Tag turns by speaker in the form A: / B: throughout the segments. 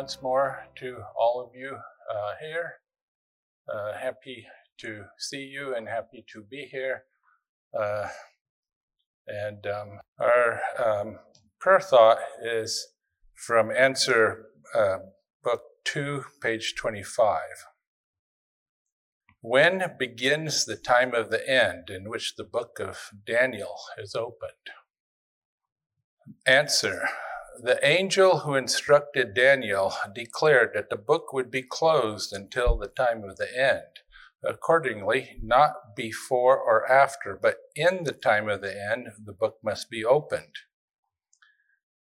A: once more to all of you uh, here. Uh, happy to see you and happy to be here. Uh, and um, our um, prayer thought is from Answer uh, Book 2, page 25. When begins the time of the end in which the book of Daniel is opened? Answer The angel who instructed Daniel declared that the book would be closed until the time of the end. Accordingly, not before or after, but in the time of the end, the book must be opened.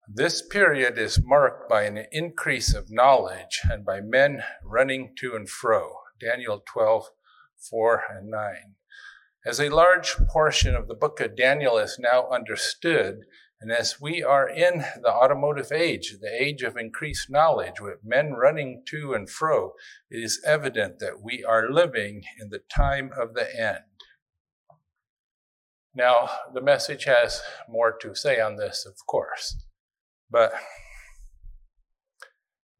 A: This period is marked by an increase of knowledge and by men running to and fro. Daniel 12, 4 and 9. As a large portion of the book of Daniel is now understood, and as we are in the automotive age, the age of increased knowledge, with men running to and fro, it is evident that we are living in the time of the end. Now, the message has more to say on this, of course, but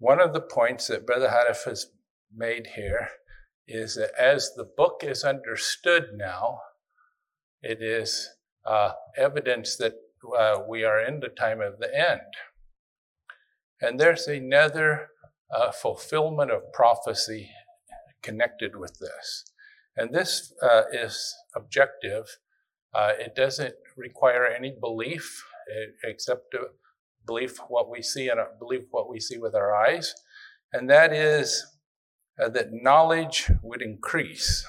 A: one of the points that Brother Houteff has made here is that as the book is understood now, it is uh, evidence that uh, we are in the time of the end. And there's another uh, fulfillment of prophecy connected with this. And this uh, is objective. Uh, it doesn't require any belief except to believe what we see and believe what we see with our eyes. And that is uh, that knowledge would increase.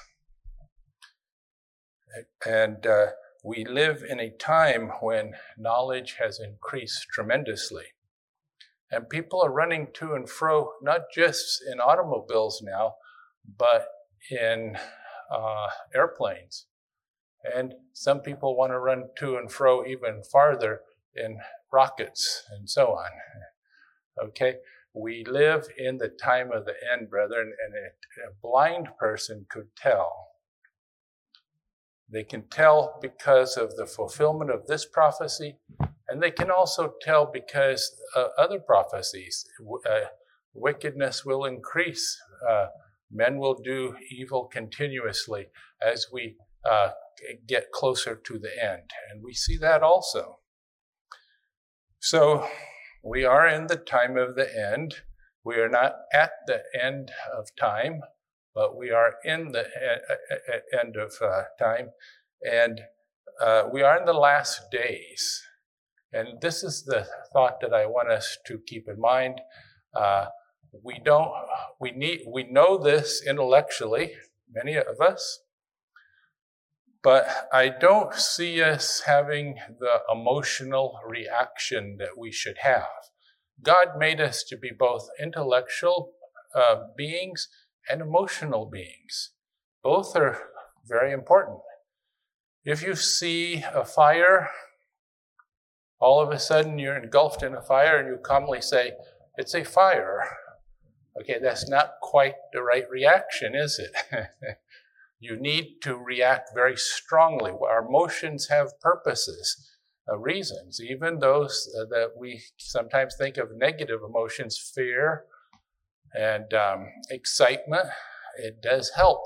A: And uh, we live in a time when knowledge has increased tremendously. And people are running to and fro, not just in automobiles now, but in uh, airplanes. And some people want to run to and fro even farther in rockets and so on. Okay? We live in the time of the end, brethren, and a, a blind person could tell. They can tell because of the fulfillment of this prophecy, and they can also tell because uh, other prophecies. Uh, wickedness will increase. Uh, men will do evil continuously as we uh, get closer to the end. And we see that also. So, we are in the time of the end. We are not at the end of time, but we are in the end of uh, time. And uh, we are in the last days. And this is the thought that I want us to keep in mind. Uh, we don't, we need, we know this intellectually, many of us, but I don't see us having the emotional reaction that we should have. God made us to be both intellectual uh, beings and emotional beings. Both are very important. If you see a fire, all of a sudden you're engulfed in a fire and you calmly say, It's a fire. Okay, that's not quite the right reaction, is it? You need to react very strongly. Our emotions have purposes, uh, reasons, even those uh, that we sometimes think of negative emotions, fear and um, excitement. It does help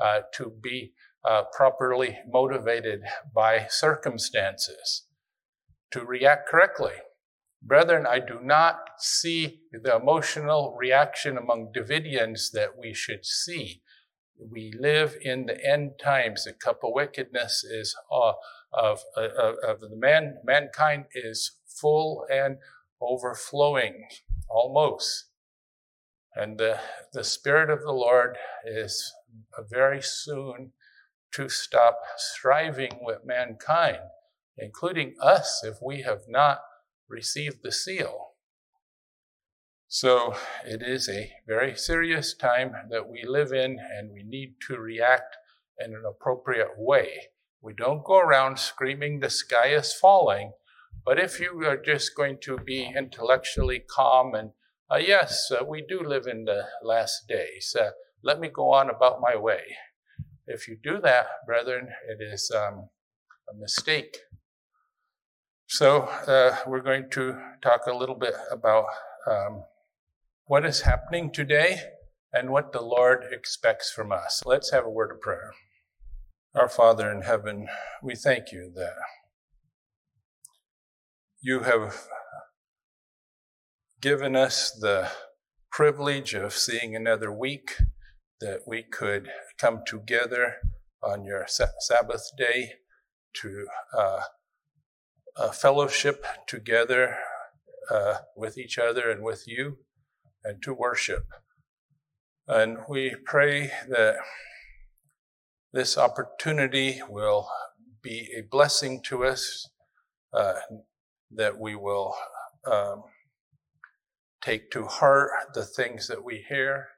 A: uh, to be uh, properly motivated by circumstances, to react correctly. Brethren, I do not see the emotional reaction among Davidians that we should see we live in the end times. The cup of wickedness is uh, of, uh, of the man. Mankind is full and overflowing, almost. And the, the Spirit of the Lord is very soon to stop striving with mankind, including us if we have not received the seal. So it is a very serious time that we live in, and we need to react in an appropriate way. We don't go around screaming, the sky is falling. But if you are just going to be intellectually calm and, uh, yes, uh, we do live in the last days, uh, let me go on about my way. If you do that, brethren, it is um, a mistake. So uh, we're going to talk a little bit about um, what is happening today and what the Lord expects from us. Let's have a word of prayer. Our Father in heaven, we thank you that you have given us the privilege of seeing another week, that we could come together on your Sabbath day to uh, fellowship together uh, with each other and with you and to worship. And we pray that this opportunity will be a blessing to us, uh, that we will um, take to heart the things that we hear,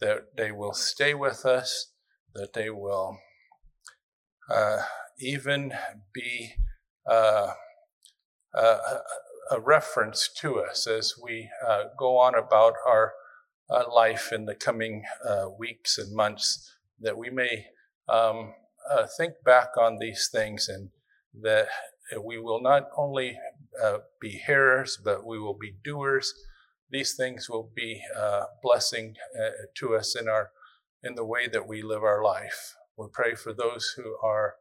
A: that they will stay with us, that they will uh, even be uh, uh, a reference to us as we uh, go on about our uh, life in the coming uh, weeks and months, that we may um, think back on these things and that we will not only be hearers, but we will be doers. These things will be a blessing to us in our in the way that we live our life. We pray for those who are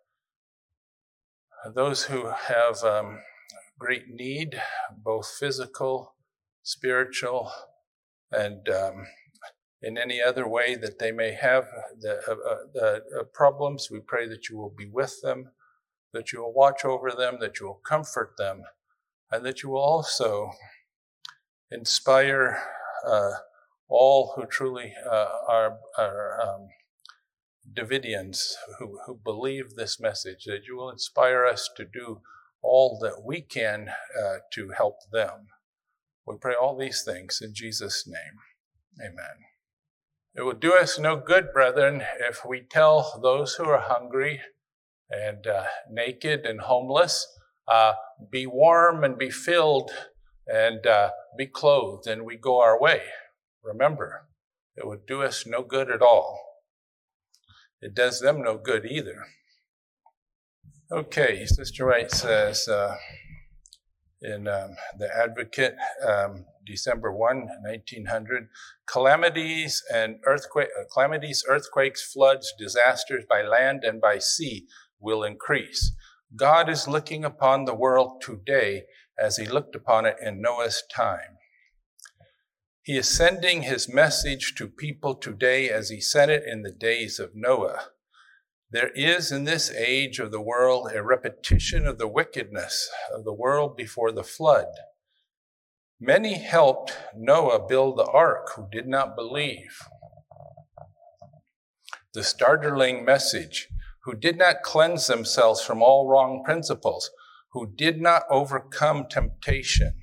A: those who have um, great need, both physical, spiritual, and um, in any other way that they may have the, uh, uh, uh, problems. We pray that you will be with them, that you will watch over them, that you will comfort them, and that you will also inspire uh, all who truly uh, are, are um, Davidians who, who believe this message, that you will inspire us to do all that we can uh, to help them. We pray all these things in Jesus' name. Amen. It will do us no good, brethren, if we tell those who are hungry and uh, naked and homeless, uh, be warm and be filled and uh, be clothed, and we go our way. Remember, it would do us no good at all. It does them no good either. Okay, Sister White says uh, in um, The Advocate, um, December 1, 1900, calamities and earthquake, uh, calamities, earthquakes, floods, disasters by land and by sea will increase. God is looking upon the world today as he looked upon it in Noah's time. He is sending his message to people today as he sent it in the days of Noah. There is in this age of the world a repetition of the wickedness of the world before the flood. Many helped Noah build the ark who did not believe. The startling message, who did not cleanse themselves from all wrong principles, who did not overcome temptation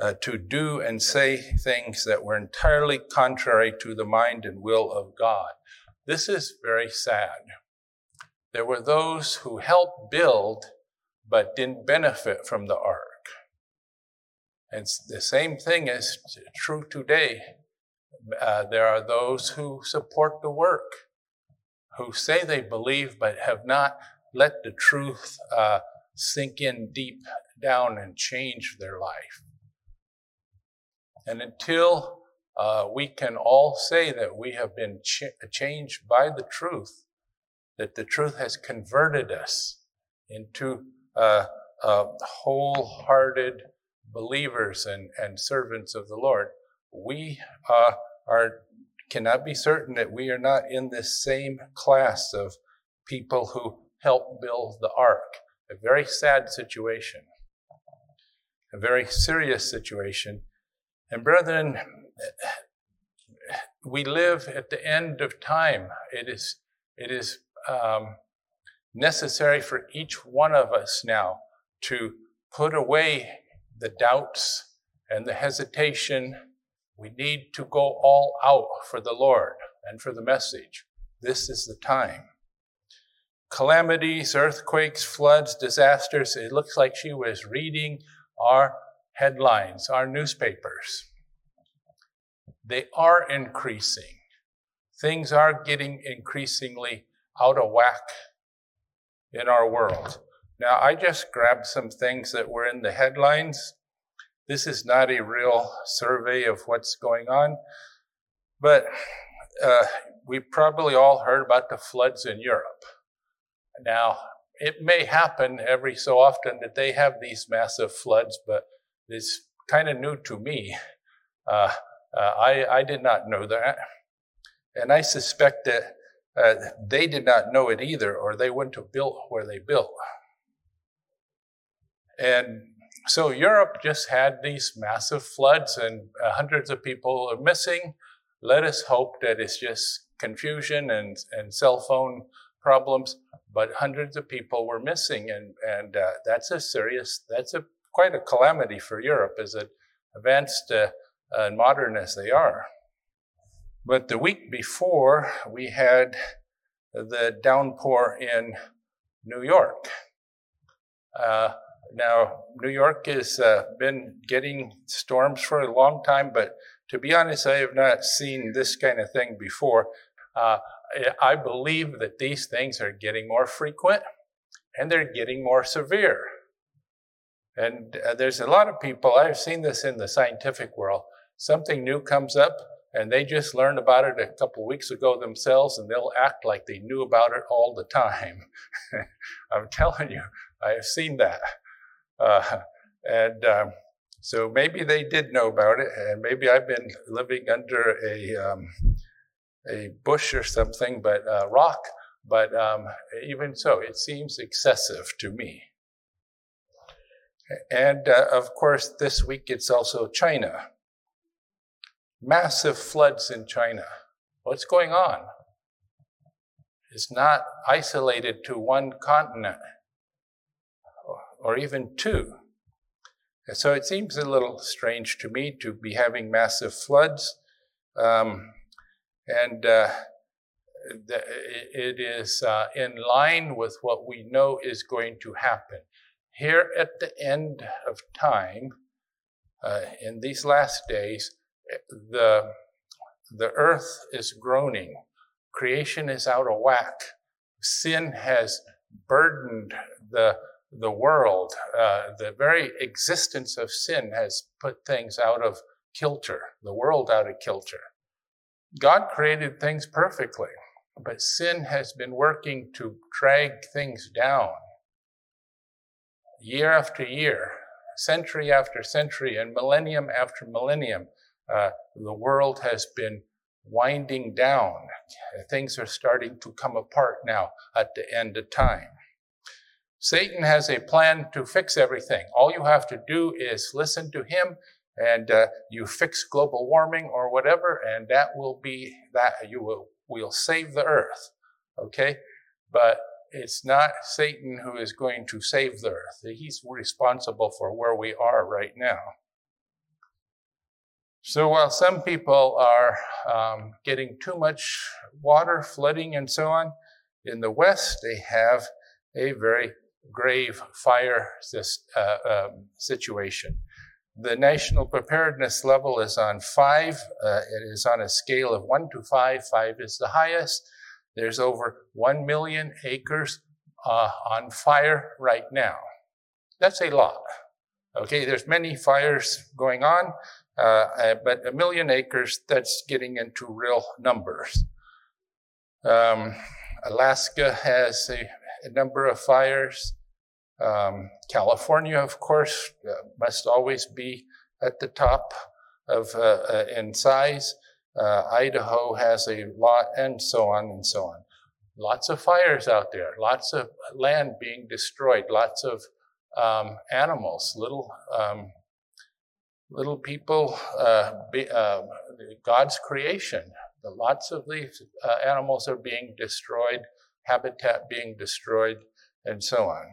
A: uh, to do and say things that were entirely contrary to the mind and will of God. This is very sad. There were those who helped build but didn't benefit from the ark. And the same thing is true today. Uh, there are those who support the work, who say they believe but have not let the truth uh, sink in deep down and change their life. And until uh, we can all say that we have been ch- changed by the truth, that the truth has converted us into uh, uh, wholehearted believers and, and servants of the Lord, we uh, are cannot be certain that we are not in this same class of people who helped build the ark. A very sad situation, a very serious situation. And brethren, we live at the end of time. It is, it is um, necessary for each one of us now to put away the doubts and the hesitation. We need to go all out for the Lord and for the message. This is the time. Calamities, earthquakes, floods, disasters. It looks like she was reading our headlines, our newspapers. They are increasing. Things are getting increasingly out of whack in our world. Now, I just grabbed some things that were in the headlines. this is not a real survey of what's going on, but uh, we probably all heard about the floods in Europe. Now, it may happen every so often that they have these massive floods, but it's kind of new to me. Uh, uh, I, I did not know that. And I suspect that uh, they did not know it either, or they wouldn't have built where they built. And so Europe just had these massive floods, and uh, hundreds of people are missing. Let us hope that it's just confusion and, and cell phone problems, but hundreds of people were missing, and, and uh, that's a serious, that's a quite a calamity for Europe as advanced uh, and modern as they are. But the week before, we had the downpour in New York. Uh, now, New York has uh, been getting storms for a long time, but to be honest, I have not seen this kind of thing before. Uh, I believe that these things are getting more frequent and they're getting more severe. And uh, there's a lot of people, I've seen this in the scientific world, something new comes up and they just learned about it a couple weeks ago themselves and they'll act like they knew about it all the time. I'm telling you, I have seen that. Uh, and um, so maybe they did know about it, and maybe I've been living under a um, a bush or something, but uh, rock. But um, even so, it seems excessive to me. And uh, of course, this week it's also China. Massive floods in China. What's going on? It's not isolated to one continent or even two. So it seems a little strange to me to be having massive floods. Um, and uh, it is uh, in line with what we know is going to happen. Here at the end of time, uh, in these last days, the, the earth is groaning. Creation is out of whack. Sin has burdened the the world, uh, the very existence of sin has put things out of kilter, the world out of kilter. God created things perfectly, but sin has been working to drag things down year after year, century after century, and millennium after millennium. Uh, the world has been winding down. Things are starting to come apart now at the end of time. Satan has a plan to fix everything. All you have to do is listen to him and uh, you fix global warming or whatever, and that will be that you will will save the earth. Okay? But it's not Satan who is going to save the earth. He's responsible for where we are right now. So while some people are um, getting too much water, flooding, and so on, in the West, they have a very grave fire uh, um, situation. The national preparedness level is on five. Uh, it is on a scale of one to five. Five is the highest. There's over one million acres uh, on fire right now. That's a lot. Okay, there's many fires going on, uh, uh but a million acres, that's getting into real numbers. Um, Alaska has a a number of fires. Um, California, of course, uh, must always be at the top of uh, uh, in size. Uh, Idaho has a lot, and so on and so on. Lots of fires out there, lots of land being destroyed, lots of um, animals, little um, little people, uh, be, God's creation. Lots of these animals are being destroyed habitat being destroyed, and so on.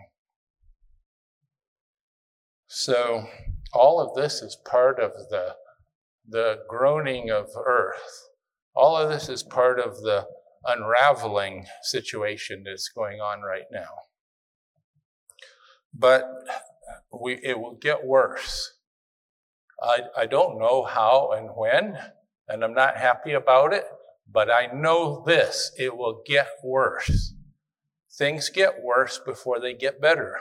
A: So, all of this is part of the, the groaning of earth. All of this is part of the unraveling situation that's going on right now. But we, it will get worse. I, I don't know how and when, and I'm not happy about it, but I know this it will get worse. Things get worse before they get better.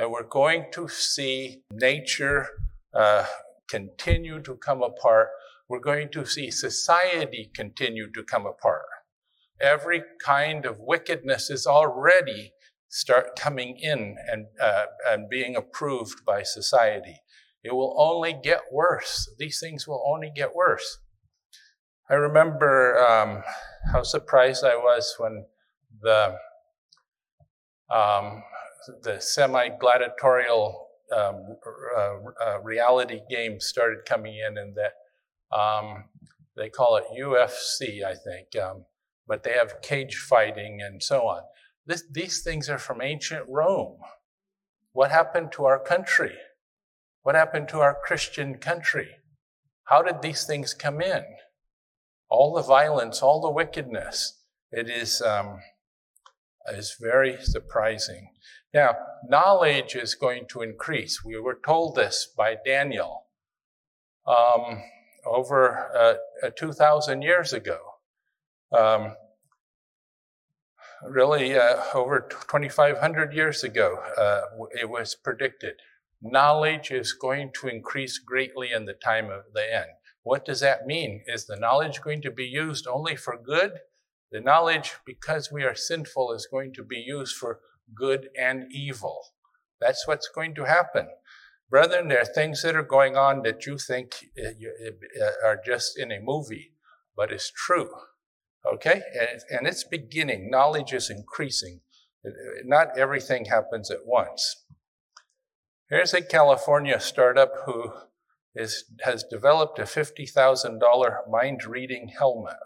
A: And we're going to see nature uh, continue to come apart, we're going to see society continue to come apart. Every kind of wickedness is already start coming in and, uh, and being approved by society. It will only get worse. These things will only get worse. I remember um, how surprised I was when the um, the semi-gladiatorial um, uh, uh, reality games started coming in, and that um, they call it UFC, I think, um, but they have cage fighting and so on. This, these things are from ancient Rome. What happened to our country? What happened to our Christian country? How did these things come in? All the violence, all the wickedness. It is, um, is very surprising. Now, knowledge is going to increase. We were told this by Daniel um, over uh, uh 2,000 years ago. Um, really, uh, over 2,500 years ago, uh, it was predicted. Knowledge is going to increase greatly in the time of the end. What does that mean? Is the knowledge going to be used only for good? The knowledge, because we are sinful, is going to be used for good and evil. That's what's going to happen. Brethren, there are things that are going on that you think uh, uh, are just in a movie, but it's true. Okay? And it's beginning. Knowledge is increasing. Not everything happens at once. Here's a California startup who is, has developed a $50,000 mind reading helmet.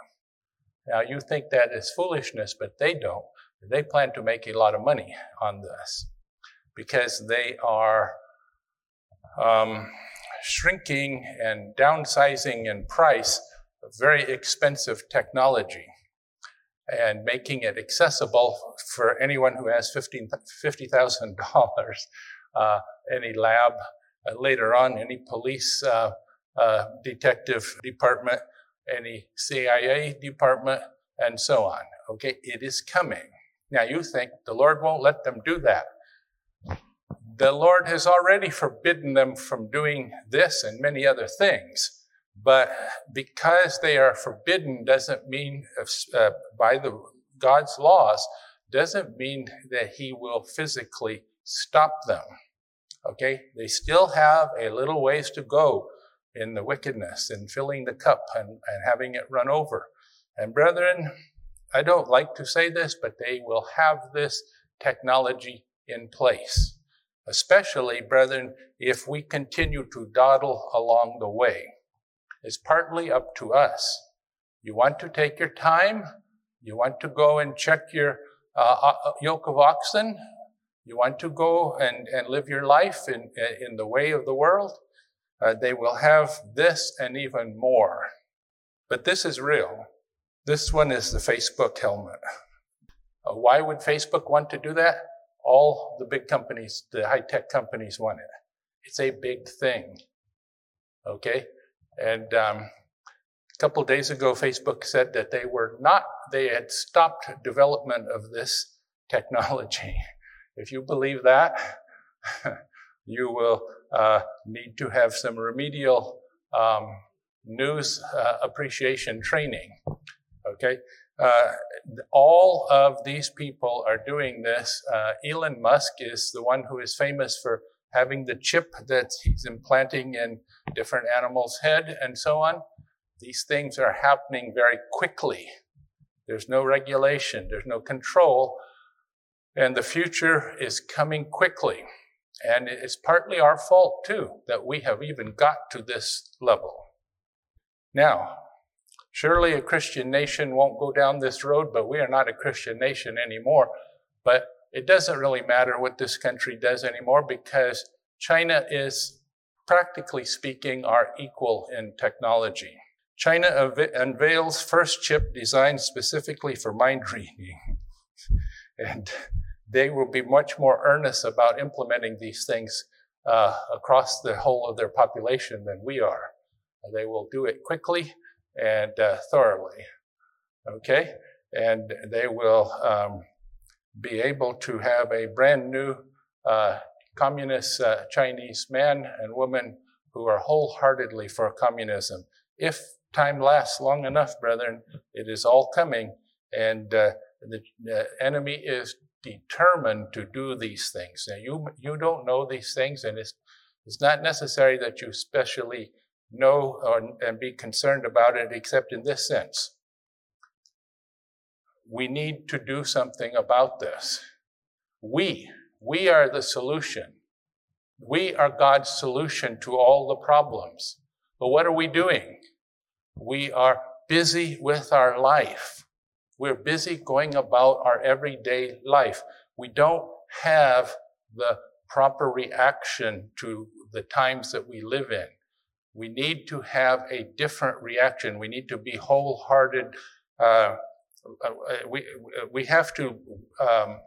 A: Now, you think that is foolishness, but they don't. They plan to make a lot of money on this because they are um, shrinking and downsizing in price very expensive technology and making it accessible for anyone who has $50,000, uh, any lab, uh, later on, any police uh, uh detective department, any CIA department, and so on. Okay, it is coming. Now you think the Lord won't let them do that. The Lord has already forbidden them from doing this and many other things. But because they are forbidden doesn't mean, uh, by the God's laws, doesn't mean that He will physically stop them. Okay? They still have a little ways to go in the wickedness and filling the cup and, and having it run over. And brethren, I don't like to say this, but they will have this technology in place. Especially, brethren, if we continue to dawdle along the way. It's partly up to us. You want to take your time. You want to go and check your uh, uh yoke of oxen. You want to go and, and live your life in, in the way of the world. Uh, they will have this and even more. But this is real. This one is the Facebook helmet. Uh, why would Facebook want to do that? All the big companies, the high tech companies want it. It's a big thing. Okay? And um, a couple days ago, Facebook said that they were not, they had stopped development of this technology. If you believe that, you will uh, need to have some remedial um, news uh, appreciation training. Okay? Uh, all of these people are doing this. Uh, Elon Musk is the one who is famous for having the chip that he's implanting in different animals' head and so on. These things are happening very quickly. There's no regulation, there's no control, and the future is coming quickly. And it's partly our fault, too, that we have even got to this level. Now, surely a Christian nation won't go down this road, but we are not a Christian nation anymore. But it doesn't really matter what this country does anymore because China is, practically speaking, our equal in technology. China unveils first chip designed specifically for mind reading. and they will be much more earnest about implementing these things uh, across the whole of their population than we are. They will do it quickly and uh, thoroughly. Okay? And they will um, be able to have a brand new uh, communist uh, Chinese man and woman who are wholeheartedly for communism. If time lasts long enough, brethren, it is all coming, and uh, the, the enemy is determined to do these things. Now, you you don't know these things, and it's it's not necessary that you specially know or, and be concerned about it, except in this sense. We need to do something about this. We, we are the solution. We are God's solution to all the problems. But what are we doing? We are busy with our life. We're busy going about our everyday life. We don't have the proper reaction to the times that we live in. We need to have a different reaction. We need to be wholehearted. Uh, uh we, we have to um,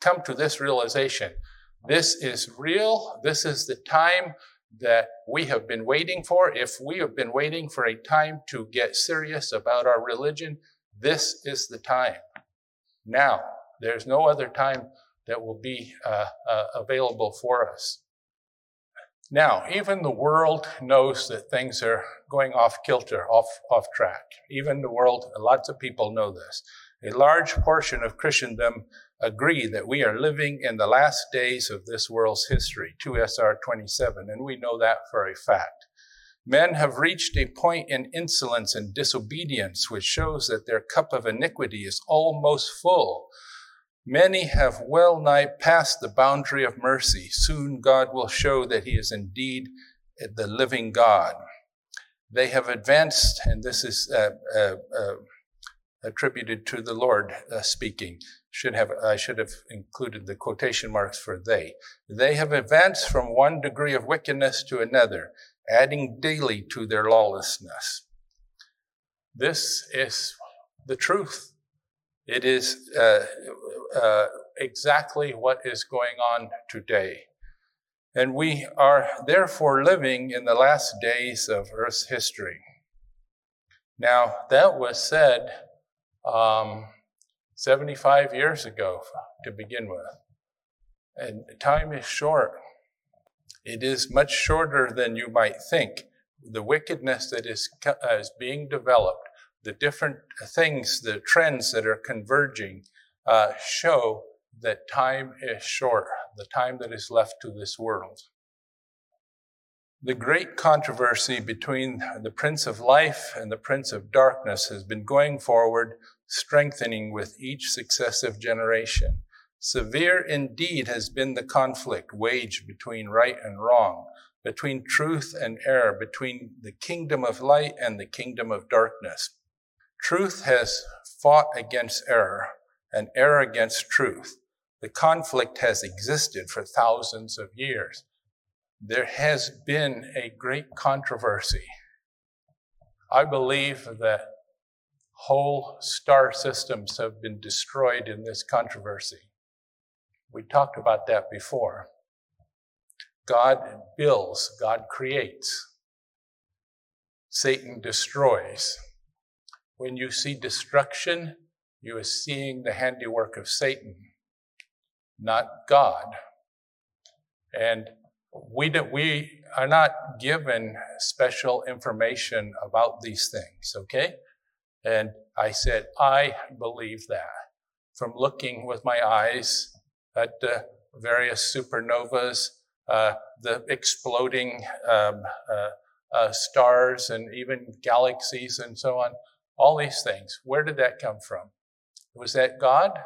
A: come to this realization. This is real. This is the time that we have been waiting for. If we have been waiting for a time to get serious about our religion, this is the time. Now, there's no other time that will be uh, uh, available for us. Now, even the world knows that things are going off kilter, off, off track. Even the world, lots of people know this. A large portion of Christendom agree that we are living in the last days of this world's history, 2SR 27, and we know that for a fact. Men have reached a point in insolence and disobedience which shows that their cup of iniquity is almost full. Many have well nigh passed the boundary of mercy. Soon God will show that He is indeed the living God. They have advanced, and this is uh, uh, uh, attributed to the Lord uh, speaking. Should have I should have included the quotation marks for they. They have advanced from one degree of wickedness to another, adding daily to their lawlessness. This is the truth. It is uh, uh, exactly what is going on today. And we are therefore living in the last days of Earth's history. Now, that was said um, 75 years ago to begin with. And time is short. It is much shorter than you might think. The wickedness that is, uh, is being developed the different things, the trends that are converging, uh, show that time is short, the time that is left to this world. The great controversy between the Prince of Life and the Prince of Darkness has been going forward, strengthening with each successive generation. Severe indeed has been the conflict waged between right and wrong, between truth and error, between the kingdom of light and the kingdom of darkness. Truth has fought against error and error against truth. The conflict has existed for thousands of years. There has been a great controversy. I believe that whole star systems have been destroyed in this controversy. We talked about that before. God builds, God creates. Satan destroys. When you see destruction, you are seeing the handiwork of Satan, not God. And we, do, we are not given special information about these things, okay? And I said, I believe that. From looking with my eyes at the various supernovas, uh, the exploding um, uh, uh, stars, and even galaxies and so on, all these things. Where did that come from? Was that God?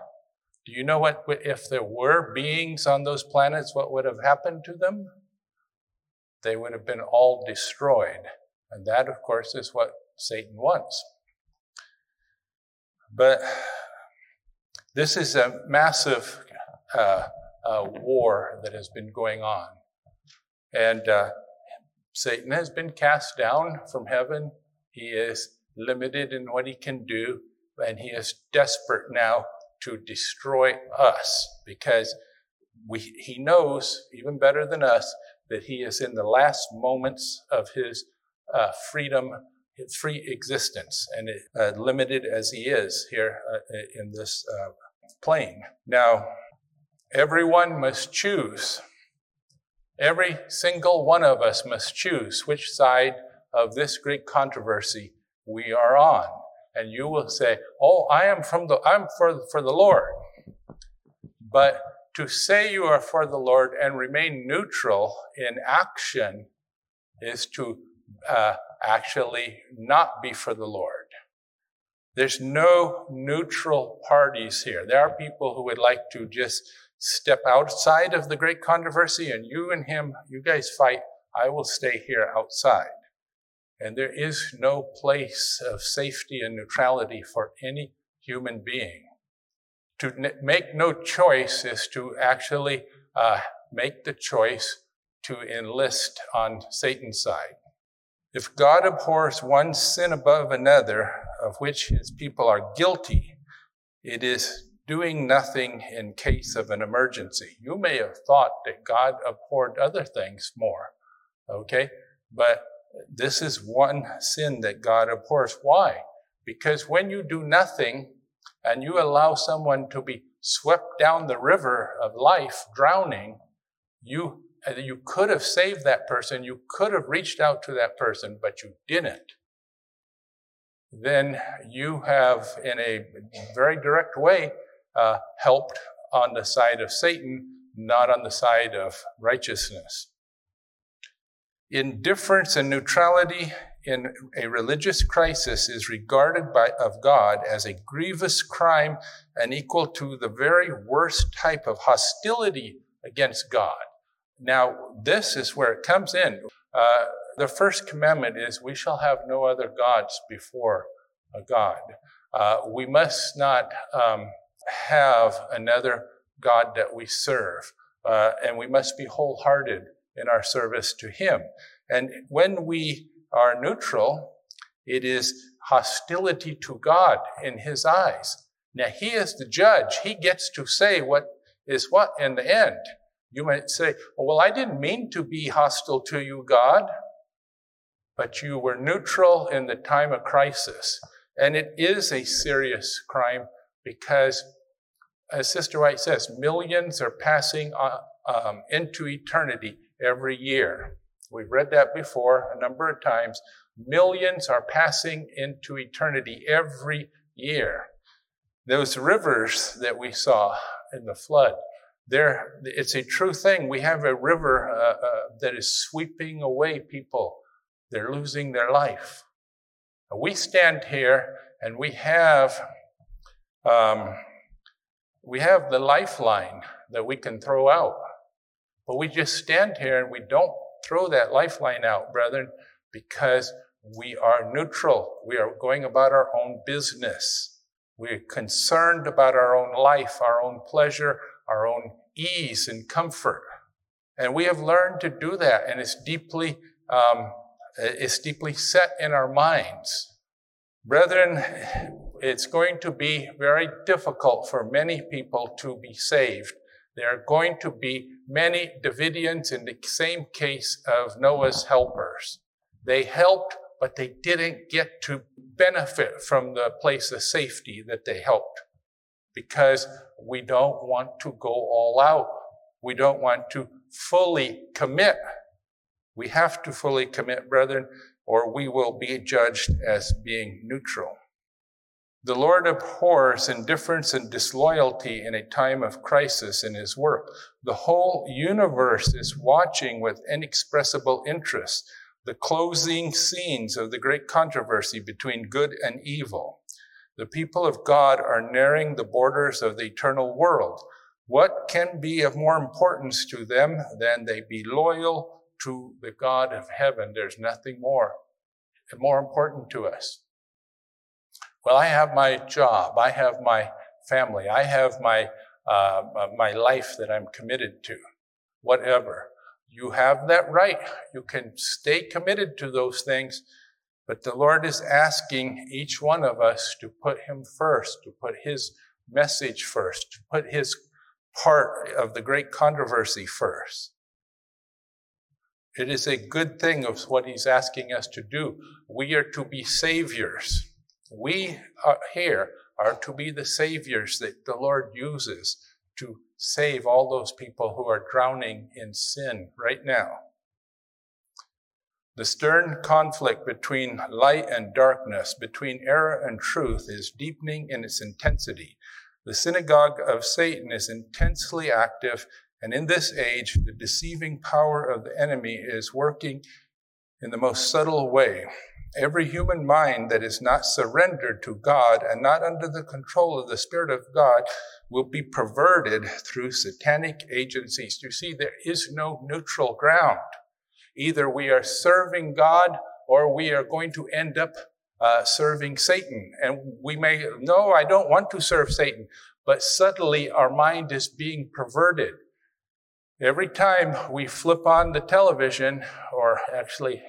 A: Do you know what, if there were beings on those planets, what would have happened to them? They would have been all destroyed. And that, of course, is what Satan wants. But this is a massive uh, uh, war that has been going on. And uh, Satan has been cast down from heaven. He is limited in what he can do, and he is desperate now to destroy us because we, he knows, even better than us, that he is in the last moments of his uh, freedom, his free existence, and it, uh, limited as he is here uh, in this uh, plane. Now, everyone must choose Every single one of us must choose which side of this great controversy we are on. And you will say, "Oh, I am from the I'm for for the Lord." But to say you are for the Lord and remain neutral in action is to uh, actually not be for the Lord. There's no neutral parties here. There are people who would like to just step outside of the great controversy and you and him, you guys fight. I will stay here outside. And there is no place of safety and neutrality for any human being. To n- make no choice is to actually uh, make the choice to enlist on Satan's side. If God abhors one sin above another, of which his people are guilty, it is doing nothing in case of an emergency. You may have thought that God abhorred other things more, okay? But this is one sin that God abhors. Why? Because when you do nothing and you allow someone to be swept down the river of life, drowning, you you could have saved that person, you could have reached out to that person, but you didn't. Then you have, in a very direct way, uh, helped on the side of Satan, not on the side of righteousness. Indifference and neutrality in a religious crisis is regarded by, of God as a grievous crime and equal to the very worst type of hostility against God. Now, this is where it comes in. Uh, the first commandment is, We shall have no other gods before a God. Uh, we must not um, have another God that we serve, uh, and we must be wholehearted in our service to Him. And when we are neutral, it is hostility to God in His eyes. Now, He is the judge. He gets to say what is what in the end. You might say, well, I didn't mean to be hostile to you, God, but you were neutral in the time of crisis. And it is a serious crime because as Sister White says, millions are passing uh, um, into eternity every year. We've read that before a number of times. Millions are passing into eternity every year. Those rivers that we saw in the flood, there, it's a true thing. We have a river uh, uh, that is sweeping away people. They're losing their life. We stand here and we have um, we have the lifeline that we can throw out. But we just stand here and we don't throw that lifeline out, brethren, because we are neutral. We are going about our own business. We're concerned about our own life, our own pleasure, our own ease and comfort. And we have learned to do that, and it's deeply, um, it's deeply set in our minds. Brethren, it's going to be very difficult for many people to be saved. There are going to be many Davidians in the same case of Noah's helpers. They helped, but they didn't get to benefit from the place of safety that they helped because we don't want to go all out. We don't want to fully commit. We have to fully commit, brethren, or we will be judged as being neutral. The Lord abhors indifference and disloyalty in a time of crisis in His work. The whole universe is watching with inexpressible interest the closing scenes of the great controversy between good and evil. The people of God are nearing the borders of the eternal world. What can be of more importance to them than they be loyal to the God of heaven? There's nothing more more important to us. Well, I have my job, I have my family, I have my uh, my life that I'm committed to, whatever. You have that right. You can stay committed to those things, but the Lord is asking each one of us to put Him first, to put His message first, to put His part of the great controversy first. It is a good thing of what He's asking us to do. We are to be saviors. We are here are to be the saviors that the Lord uses to save all those people who are drowning in sin right now. The stern conflict between light and darkness, between error and truth, is deepening in its intensity. The synagogue of Satan is intensely active, and in this age, the deceiving power of the enemy is working in the most subtle way. Every human mind that is not surrendered to God and not under the control of the Spirit of God will be perverted through satanic agencies. You see, there is no neutral ground. Either we are serving God or we are going to end up uh, serving Satan. And we may, no, I don't want to serve Satan, but subtly our mind is being perverted. Every time we flip on the television, or actually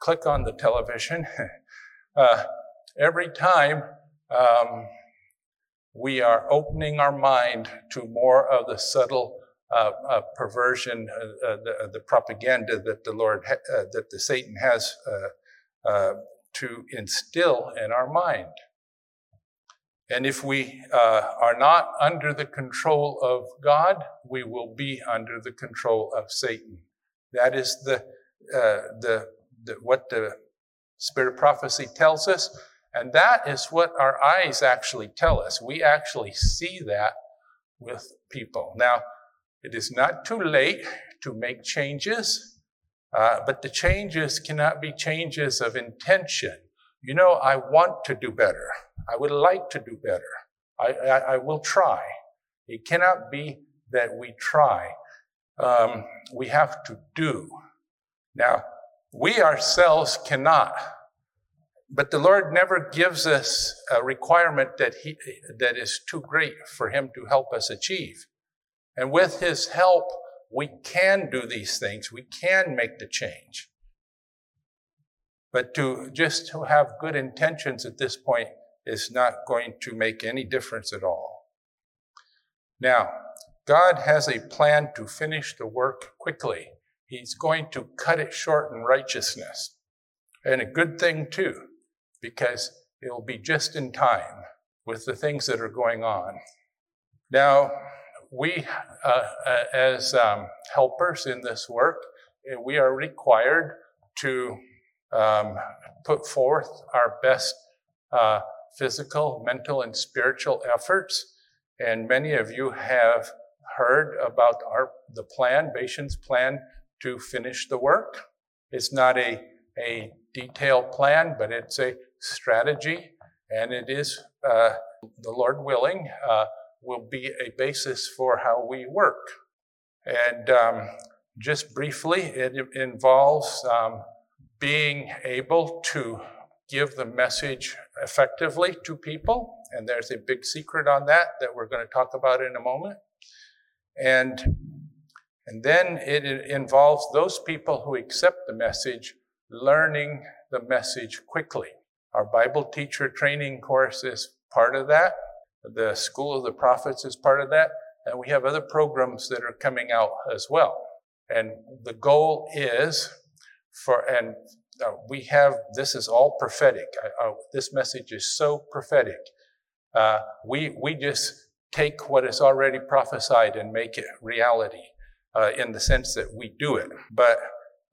A: click on the television, uh, every time um, we are opening our mind to more of the subtle uh, uh, perversion, uh, uh, the, uh, the, propaganda that the Lord, ha- that the Satan has to instill in our mind. And if we are not under the control of God, we will be under the control of Satan. That is the, the, the what the Spirit of prophecy tells us. And that is what our eyes actually tell us. We actually see that with people. Now, it is not too late to make changes, uh, but the changes cannot be changes of intention. You know, I want to do better. I would like to do better. I, I, I will try. It cannot be that we try. Um, we have to do. Now, we ourselves cannot, but the Lord never gives us a requirement that he, that is too great for Him to help us achieve. And with His help, we can do these things. We can make the change. But to just to have good intentions at this point is not going to make any difference at all. Now, God has a plan to finish the work quickly. He's going to cut it short in righteousness. And a good thing too, because it'll be just in time with the things that are going on. Now, we, uh, uh, as um, helpers in this work, eh, we are required to um, put forth our best uh, physical, mental, and spiritual efforts. And many of you have heard about our the plan, Bashan's plan to finish the work. It's not a, a detailed plan, but it's a strategy, and it is, uh, the Lord willing, uh, will be a basis for how we work. And um, just briefly, it involves um, being able to give the message effectively to people. And there's a big secret on that that we're going to talk about in a moment. And, and then it involves those people who accept the message learning the message quickly. Our Bible teacher training course is part of that. The School of the Prophets is part of that. And we have other programs that are coming out as well. And the goal is for, and uh, we have, this is all prophetic. Uh, this message is so prophetic. Uh, we, we just take what is already prophesied and make it reality uh, in the sense that we do it. But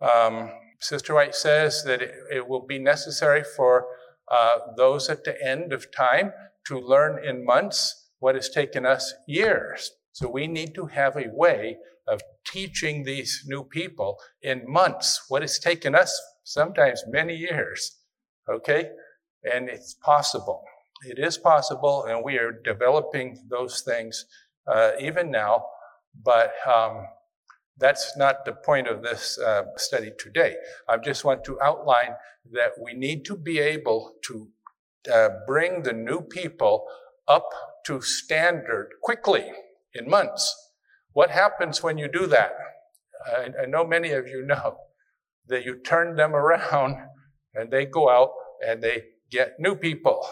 A: um, Sister White says that it, it will be necessary for uh, those at the end of time to learn in months what has taken us years. So we need to have a way of teaching these new people in months what has taken us sometimes many years. Okay? And it's possible. It is possible, and we are developing those things uh, even now, but um, that's not the point of this uh, study today. I just want to outline that we need to be able to uh, bring the new people up to standard quickly in months. What happens when you do that? I, I know many of you know that you turn them around and they go out and they get new people.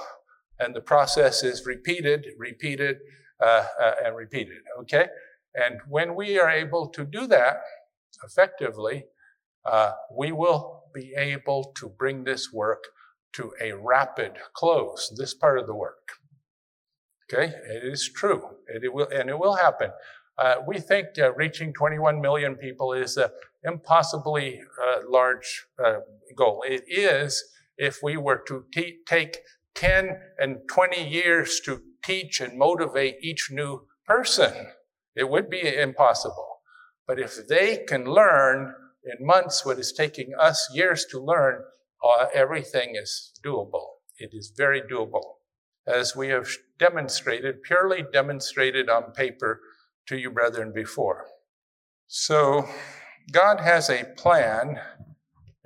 A: And the process is repeated, repeated, uh, uh, and repeated. Okay? And when we are able to do that effectively, uh, we will be able to bring this work to a rapid close, this part of the work. Okay, it is true. It, it will, and it will happen. Uh, we think uh, reaching 21 million people is an impossibly uh, large uh, goal. It is if we were to te- take 10 and 20 years to teach and motivate each new person. It would be impossible. But if they can learn in months what is taking us years to learn, uh, everything is doable. It is very doable. As we have demonstrated, purely demonstrated on paper to you, brethren, before. So, God has a plan,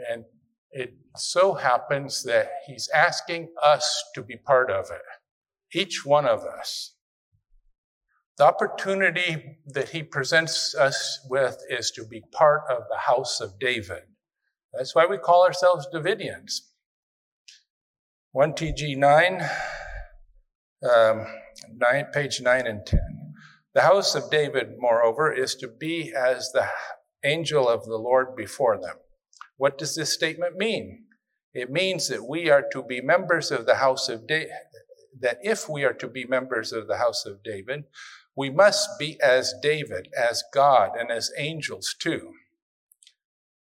A: and it so happens that He's asking us to be part of it. Each one of us. The opportunity that he presents us with is to be part of the house of David. That's why we call ourselves Davidians. 1 TG 9, um, 9, page 9 and 10. The house of David, moreover, is to be as the angel of the Lord before them. What does this statement mean? It means that we are to be members of the house of David, that if we are to be members of the house of David, we must be as David, as God, and as angels too.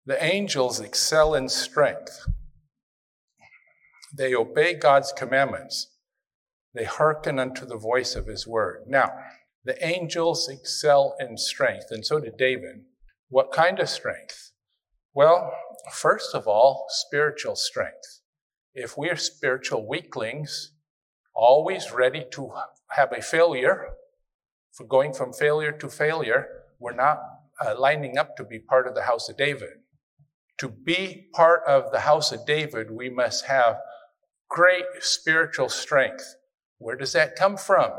A: The angels excel in strength. They obey God's commandments. They hearken unto the voice of his word. Now, the angels excel in strength, and so did David. What kind of strength? Well, first of all, spiritual strength. If we're spiritual weaklings, always ready to have a failure, for going from failure to failure, we're not uh, lining up to be part of the house of David. To be part of the house of David, we must have great spiritual strength. Where does that come from?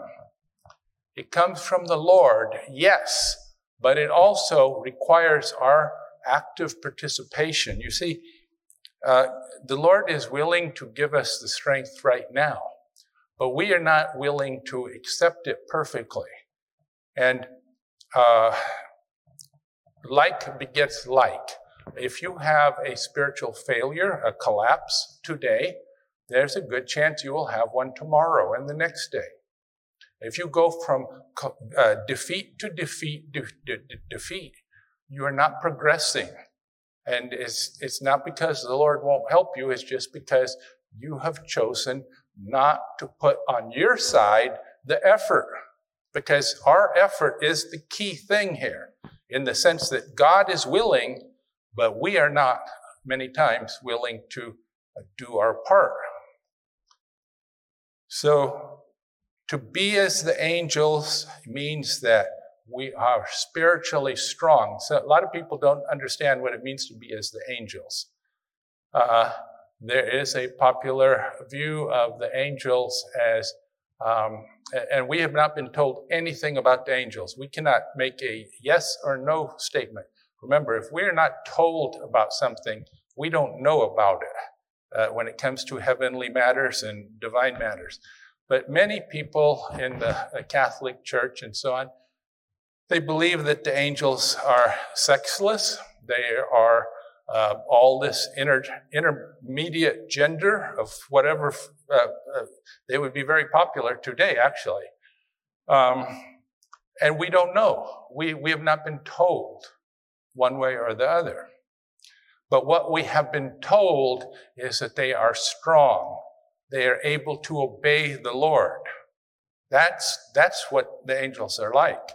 A: It comes from the Lord, yes, but it also requires our active participation. You see, uh, the Lord is willing to give us the strength right now, but we are not willing to accept it perfectly. And uh, like begets like. If you have a spiritual failure, a collapse today, there's a good chance you will have one tomorrow and the next day. If you go from uh, defeat to defeat, de- de- de- defeat, you are not progressing. And it's, it's not because the Lord won't help you, it's just because you have chosen not to put on your side the effort because our effort is the key thing here in the sense that God is willing, but we are not many times willing to do our part. So, to be as the angels means that we are spiritually strong. So, a lot of people don't understand what it means to be as the angels. Uh, there is a popular view of the angels as um, and we have not been told anything about the angels. We cannot make a yes or no statement. Remember, if we're not told about something, we don't know about it uh, when it comes to heavenly matters and divine matters. But many people in the, the Catholic Church and so on, they believe that the angels are sexless. They are uh, all this inter, intermediate gender of whatever uh, uh, they would be very popular today, actually. Um, and we don't know. We, we have not been told one way or the other. But what we have been told is that they are strong. They are able to obey the Lord. That's, that's what the angels are like.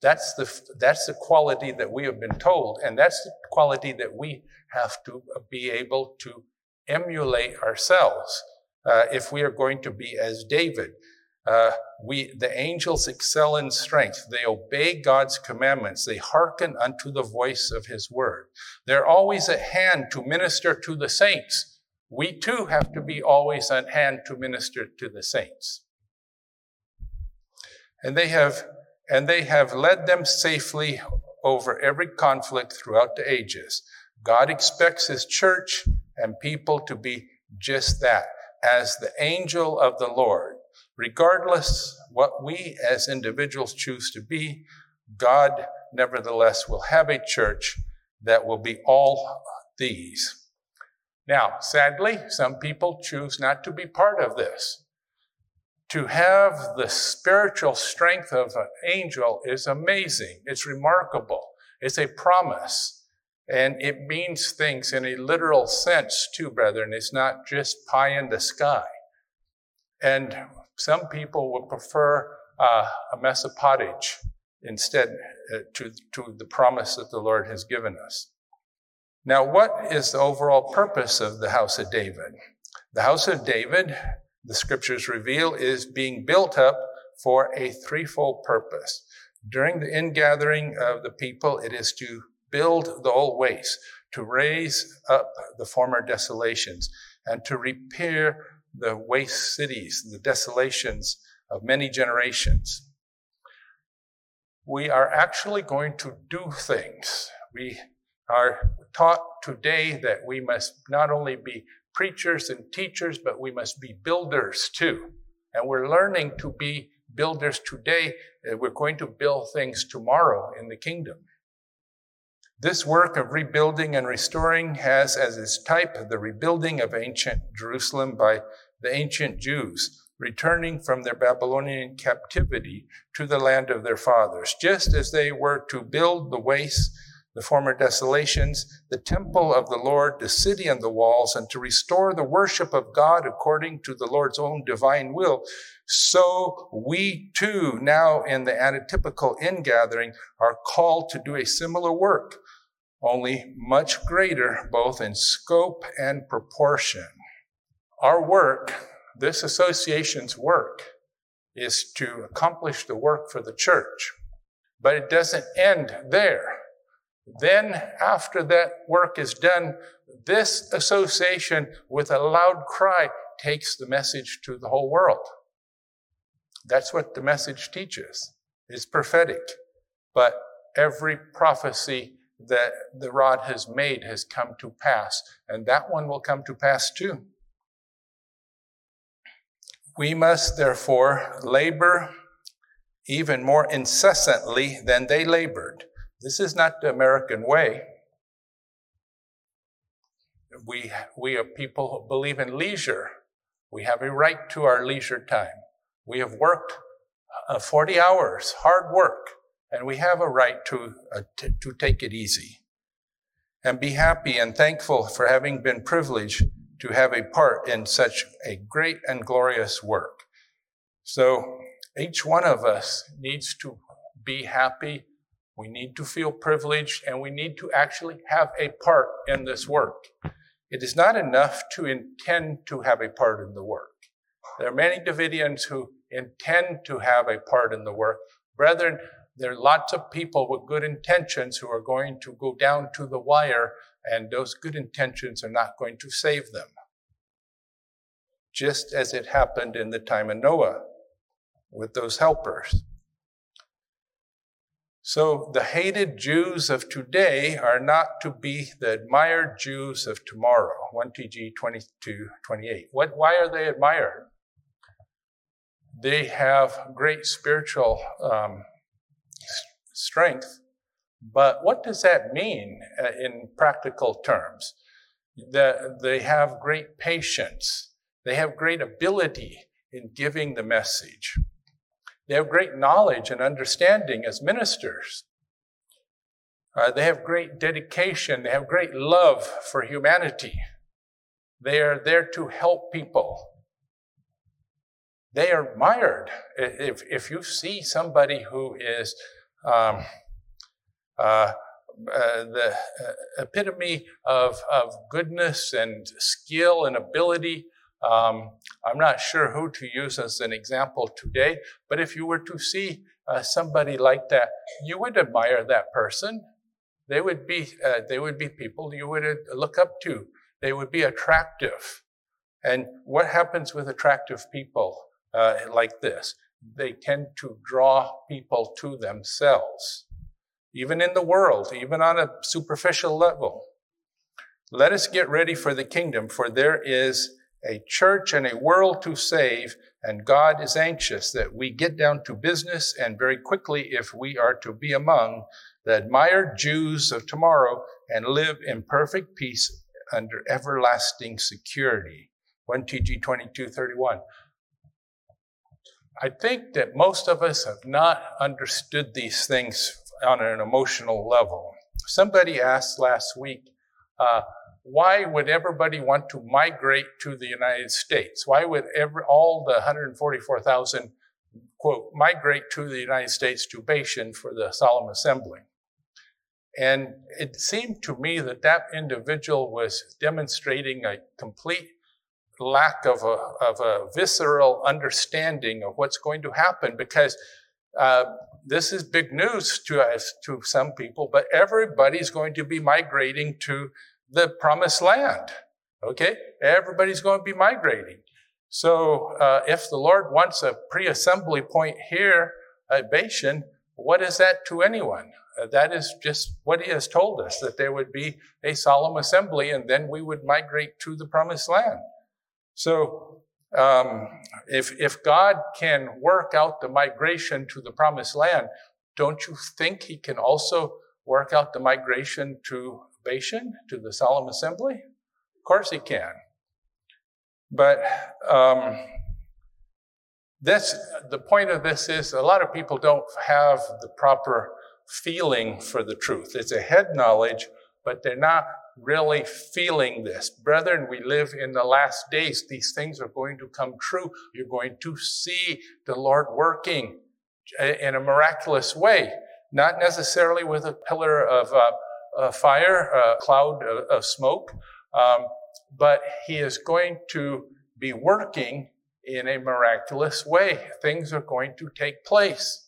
A: That's the, that's the quality that we have been told, and that's the quality that we have to be able to emulate ourselves uh, if we are going to be as David. Uh, we, the angels excel in strength. They obey God's commandments. They hearken unto the voice of his word. They're always at hand to minister to the saints. We too have to be always at hand to minister to the saints. And they have and they have led them safely over every conflict throughout the ages. God expects his church and people to be just that, as the angel of the Lord. Regardless what we as individuals choose to be, God nevertheless will have a church that will be all these. Now, sadly, some people choose not to be part of this. To have the spiritual strength of an angel is amazing. It's remarkable. It's a promise. And it means things in a literal sense, too, brethren. It's not just pie in the sky. And some people would prefer uh, a mess of pottage instead uh, to, to the promise that the Lord has given us. Now, what is the overall purpose of the house of David? The house of David, the scriptures reveal, is being built up for a threefold purpose. During the ingathering of the people, it is to build the old waste, to raise up the former desolations, and to repair the waste cities, the desolations of many generations. We are actually going to do things. We are taught today that we must not only be preachers and teachers, but we must be builders too. And we're learning to be builders today. We're going to build things tomorrow in the kingdom. This work of rebuilding and restoring has as its type the rebuilding of ancient Jerusalem by the ancient Jews returning from their Babylonian captivity to the land of their fathers, just as they were to build the waste, the former desolations, the temple of the Lord, the city and the walls, and to restore the worship of God according to the Lord's own divine will. So we too, now in the antitypical ingathering, are called to do a similar work, only much greater, both in scope and proportion. Our work this association's work is to accomplish the work for the church. But it doesn't end there. Then, after that work is done, this association with a loud cry takes the message to the whole world. That's what the message teaches. It's prophetic. But every prophecy that the rod has made has come to pass, and that one will come to pass too. We must therefore labor even more incessantly than they labored. This is not the American way. We, we are people who believe in leisure. We have a right to our leisure time. We have worked uh, 40 hours, hard work, and we have a right to, uh, t- to take it easy and be happy and thankful for having been privileged to have a part in such a great and glorious work. So each one of us needs to be happy. We need to feel privileged and we need to actually have a part in this work. It is not enough to intend to have a part in the work. There are many Davidians who intend to have a part in the work. Brethren, there are lots of people with good intentions who are going to go down to the wire and those good intentions are not going to save them. Just as it happened in the time of Noah with those helpers. So the hated Jews of today are not to be the admired Jews of tomorrow. 1 TG 22 28. What, why are they admired? They have great spiritual um, strength but what does that mean uh, in practical terms? That they have great patience. They have great ability in giving the message. They have great knowledge and understanding as ministers. Uh, they have great dedication. They have great love for humanity. They are there to help people. They are admired. If, if you see somebody who is um, uh, uh, the uh, epitome of, of goodness and skill and ability. Um, I'm not sure who to use as an example today, but if you were to see uh, somebody like that, you would admire that person. They would be uh, they would be people you would look up to. They would be attractive. And what happens with attractive people uh, like this? They tend to draw people to themselves even in the world, even on a superficial level. Let us get ready for the kingdom, for there is a church and a world to save, and God is anxious that we get down to business and very quickly if we are to be among the admired Jews of tomorrow and live in perfect peace under everlasting security. 1 TG 2231. I think that most of us have not understood these things on an emotional level. Somebody asked last week, uh, why would everybody want to migrate to the United States? Why would every, all the 144,000, quote, migrate to the United States to Bashan for the solemn assembly? And it seemed to me that that individual was demonstrating a complete lack of a, of a visceral understanding of what's going to happen because uh, this is big news to us, to some people, but everybody's going to be migrating to the promised land. Okay? Everybody's going to be migrating. So uh, if the Lord wants a pre-assembly point here at Bashan, what is that to anyone? Uh, that is just what he has told us, that there would be a solemn assembly and then we would migrate to the promised land. So um, if, if God can work out the migration to the promised land, don't you think he can also work out the migration to Bashan, to the solemn assembly? Of course he can. But um, this, the point of this is a lot of people don't have the proper feeling for the truth. It's a head knowledge, but they're not really feeling this. Brethren, we live in the last days. These things are going to come true. You're going to see the Lord working in a miraculous way, not necessarily with a pillar of uh, fire, a cloud of smoke, um, but He is going to be working in a miraculous way. Things are going to take place.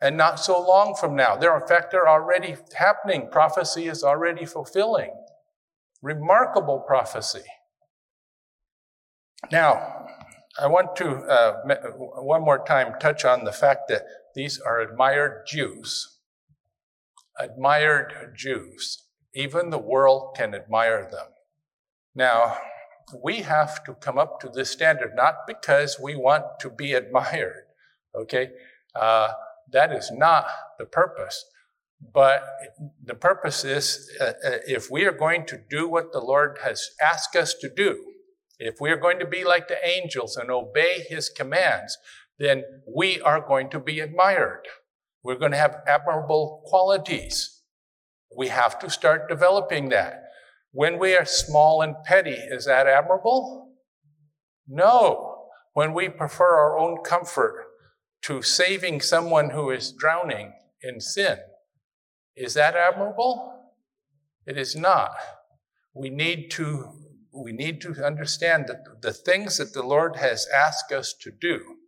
A: And not so long from now. They're, in fact, they're already happening. Prophecy is already fulfilling. Remarkable prophecy. Now, I want to, uh, one more time, touch on the fact that these are admired Jews. Admired Jews. Even the world can admire them. Now, we have to come up to this standard, not because we want to be admired, okay? Uh, that is not the purpose. But the purpose is uh, uh, if we are going to do what the Lord has asked us to do, if we are going to be like the angels and obey his commands, then we are going to be admired. We're going to have admirable qualities. We have to start developing that. When we are small and petty, is that admirable? No. When we prefer our own comfort to saving someone who is drowning in sin. Is that admirable? It is not. We need to, we need to understand that the things that the Lord has asked us to do,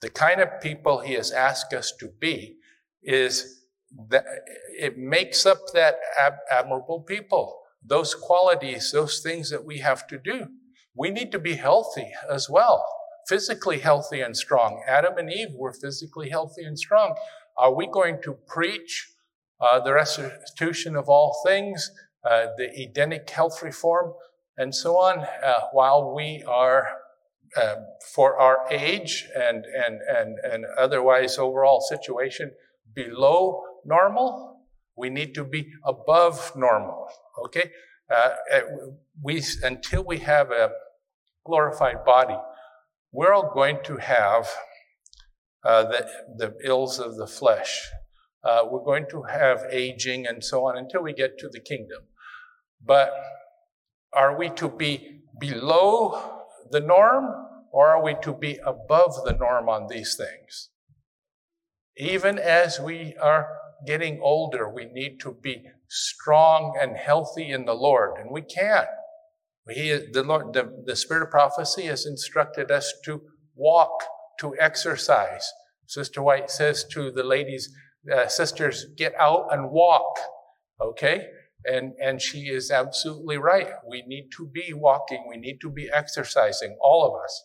A: the kind of people He has asked us to be, is that it makes up that ab- admirable people. Those qualities, those things that we have to do. We need to be healthy as well physically healthy and strong. Adam and Eve were physically healthy and strong. Are we going to preach uh, the restitution of all things, uh, the Edenic health reform, and so on, uh, while we are, um, for our age and, and, and, and otherwise overall situation, below normal? We need to be above normal, okay? Uh, we, until we have a glorified body, we're all going to have uh, the, the ills of the flesh. Uh, we're going to have aging and so on until we get to the kingdom. But are we to be below the norm or are we to be above the norm on these things? Even as we are getting older, we need to be strong and healthy in the Lord, and we can. He, the, Lord, the, the Spirit of prophecy has instructed us to walk, to exercise. Sister White says to the ladies, uh, sisters, get out and walk. Okay? And, and she is absolutely right. We need to be walking. We need to be exercising, all of us.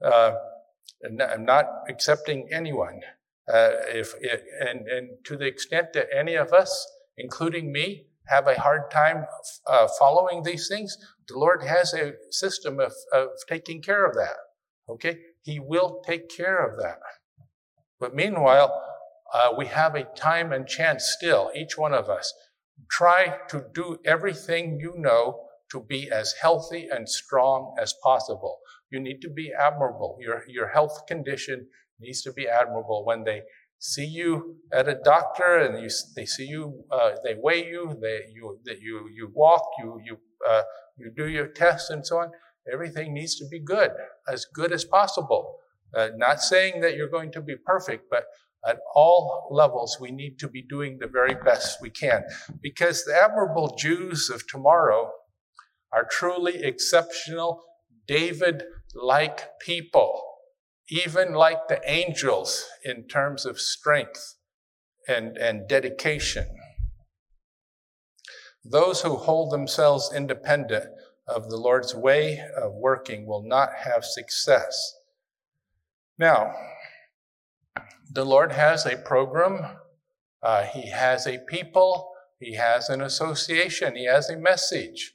A: Uh, and I'm not accepting anyone. Uh, if and, and to the extent that any of us, including me, have a hard time uh, following these things, the Lord has a system of, of taking care of that. Okay? He will take care of that. But meanwhile, uh, we have a time and chance still, each one of us. Try to do everything you know to be as healthy and strong as possible. You need to be admirable. Your, your health condition needs to be admirable. When they see you at a doctor and you, they see you, uh, they weigh you, they, you, that you, you walk, you, you, uh, you do your tests and so on, everything needs to be good, as good as possible. Uh, not saying that you're going to be perfect, but at all levels, we need to be doing the very best we can. Because the admirable Jews of tomorrow are truly exceptional, David like people, even like the angels in terms of strength and, and dedication. Those who hold themselves independent of the Lord's way of working will not have success. Now, the Lord has a program, uh, He has a people, He has an association, He has a message.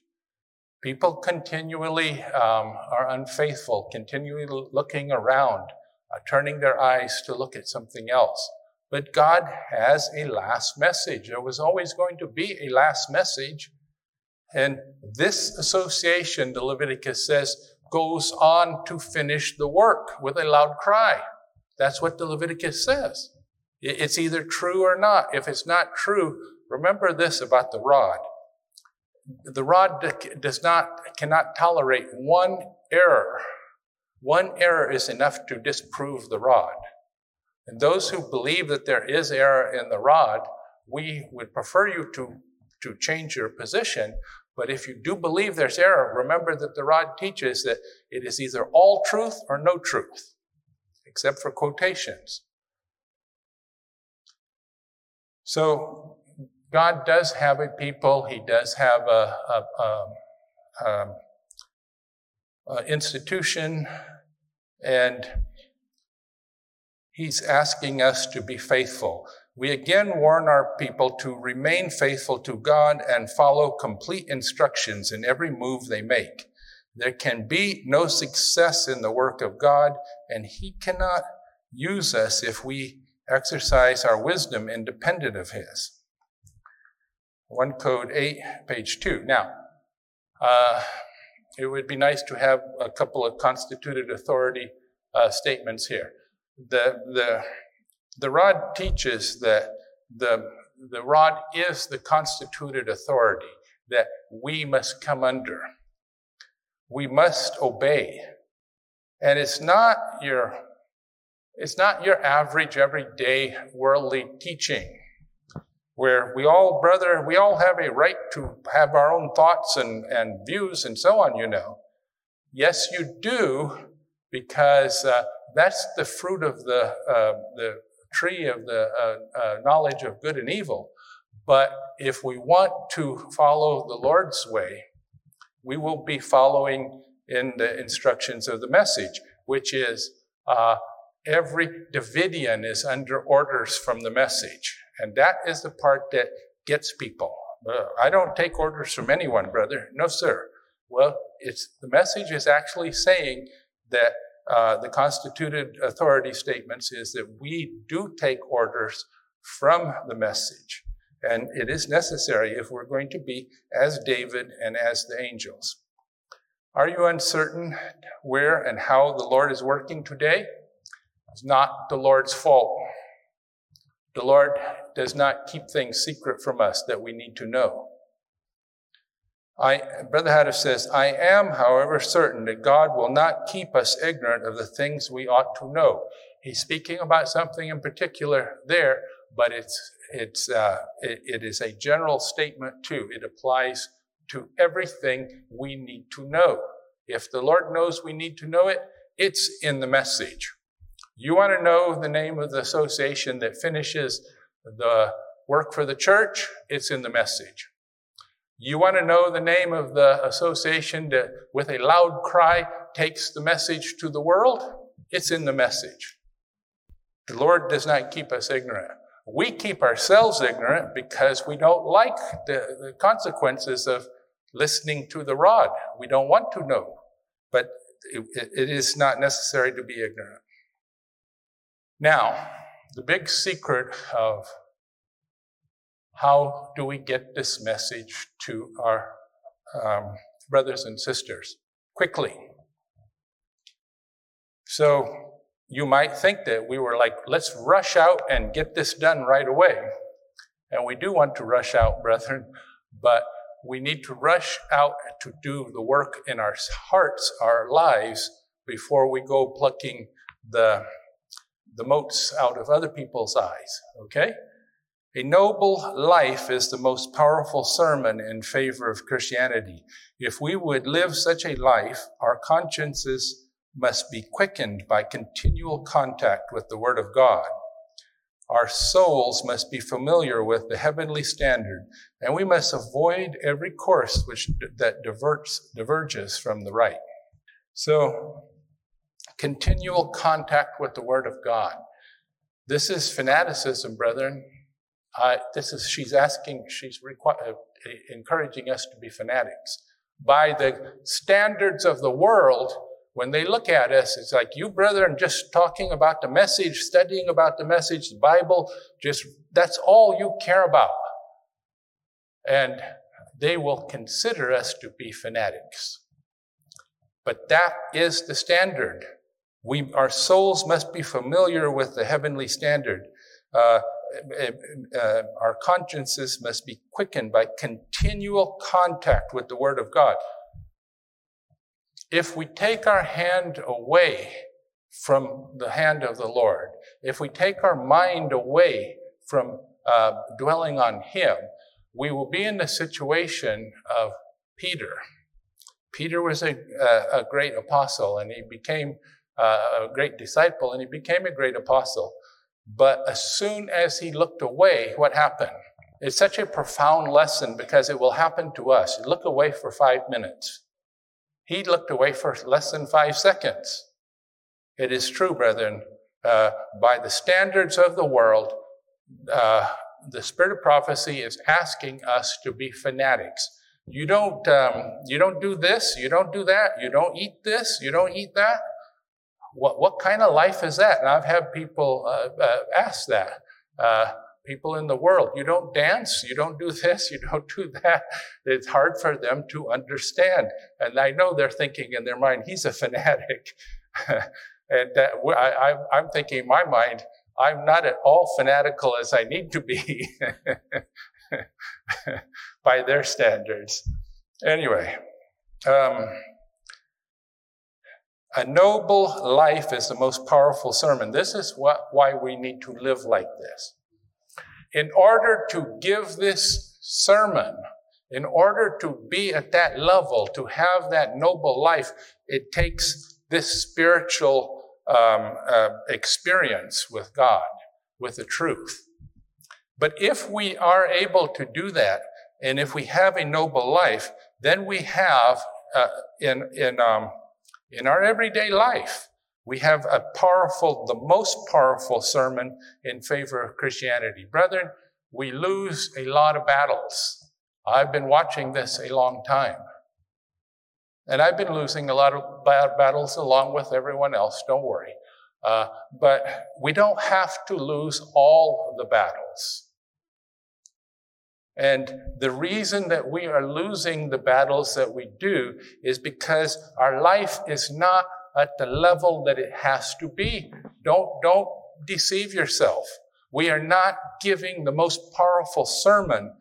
A: People continually um, are unfaithful, continually looking around, uh, turning their eyes to look at something else. But God has a last message. There was always going to be a last message. And this association, the Leviticus says, goes on to finish the work with a loud cry. That's what the Leviticus says. It's either true or not. If it's not true, remember this about the rod. The rod does not, cannot tolerate one error. One error is enough to disprove the rod. And those who believe that there is error in the rod, we would prefer you to, to change your position. But if you do believe there's error, remember that the rod teaches that it is either all truth or no truth except for quotations. So God does have a people, He does have a, a, a, a institution, and He's asking us to be faithful. We again warn our people to remain faithful to God and follow complete instructions in every move they make. There can be no success in the work of God, and He cannot use us if we exercise our wisdom independent of His. 1 Code 8, page 2. Now, uh, it would be nice to have a couple of constituted authority uh, statements here. The, the, the rod teaches that the, the rod is the constituted authority that we must come under we must obey. And it's not your it's not your average everyday worldly teaching where we all, brother, we all have a right to have our own thoughts and, and views and so on, you know. Yes, you do, because uh, that's the fruit of the, uh, the tree of the uh, uh knowledge of good and evil. But if we want to follow the Lord's way, we will be following in the instructions of the message, which is uh, every Davidian is under orders from the message. And that is the part that gets people. I don't take orders from anyone, brother. No, sir. Well, it's the message is actually saying that uh, the constituted authority statements is that we do take orders from the message. And it is necessary if we're going to be as David and as the angels. Are you uncertain where and how the Lord is working today? It's not the Lord's fault. The Lord does not keep things secret from us that we need to know. I, Brother Houteff says, I am, however, certain that God will not keep us ignorant of the things we ought to know. He's speaking about something in particular there, but it's it's, uh, it, it is a general statement too. It applies to everything we need to know. If the Lord knows we need to know it, it's in the message. You want to know the name of the association that finishes the work for the church? It's in the message. You want to know the name of the association that, with a loud cry, takes the message to the world? It's in the message. The Lord does not keep us ignorant. We keep ourselves ignorant because we don't like the, the consequences of listening to the rod. We don't want to know, but it, it is not necessary to be ignorant. Now, the big secret of how do we get this message to our um, brothers and sisters quickly? So you might think that we were like, let's rush out and get this done right away. And we do want to rush out, brethren, but we need to rush out to do the work in our hearts, our lives, before we go plucking the, the motes out of other people's eyes, okay? A noble life is the most powerful sermon in favor of Christianity. If we would live such a life, our consciences must be quickened by continual contact with the Word of God. Our souls must be familiar with the heavenly standard, and we must avoid every course which that diverts, diverges from the right. So, continual contact with the Word of God. This is fanaticism, brethren. Uh, this is she's asking, she's requ- uh, encouraging us to be fanatics by the standards of the world when they look at us, it's like you, brethren, just talking about the message, studying about the message, the Bible, just that's all you care about. And they will consider us to be fanatics. But that is the standard. We, our souls must be familiar with the heavenly standard. Uh, uh, our consciences must be quickened by continual contact with the Word of God if we take our hand away from the hand of the Lord, if we take our mind away from uh, dwelling on Him, we will be in the situation of Peter. Peter was a, a, a great apostle and he became uh, a great disciple and he became a great apostle. But as soon as he looked away, what happened? It's such a profound lesson because it will happen to us. Look away for five minutes he looked away for less than five seconds. It is true, brethren, uh, by the standards of the world, uh, the spirit of prophecy is asking us to be fanatics. You don't, um, you don't do this, you don't do that, you don't eat this, you don't eat that. What, what kind of life is that? And I've had people uh, uh ask that. Uh, people in the world. You don't dance, you don't do this, you don't do that. It's hard for them to understand. And I know they're thinking in their mind, he's a fanatic. and I, I'm thinking in my mind, I'm not at all fanatical as I need to be by their standards. Anyway, um, a noble life is the most powerful sermon. This is what, why we need to live like this in order to give this sermon, in order to be at that level, to have that noble life, it takes this spiritual um, uh, experience with God, with the truth. But if we are able to do that, and if we have a noble life, then we have uh, in in um, in our everyday life we have a powerful, the most powerful sermon in favor of Christianity. Brethren, we lose a lot of battles. I've been watching this a long time. And I've been losing a lot of battles along with everyone else, don't worry. Uh, but we don't have to lose all the battles. And the reason that we are losing the battles that we do is because our life is not at the level that it has to be. Don't, don't deceive yourself. We are not giving the most powerful sermon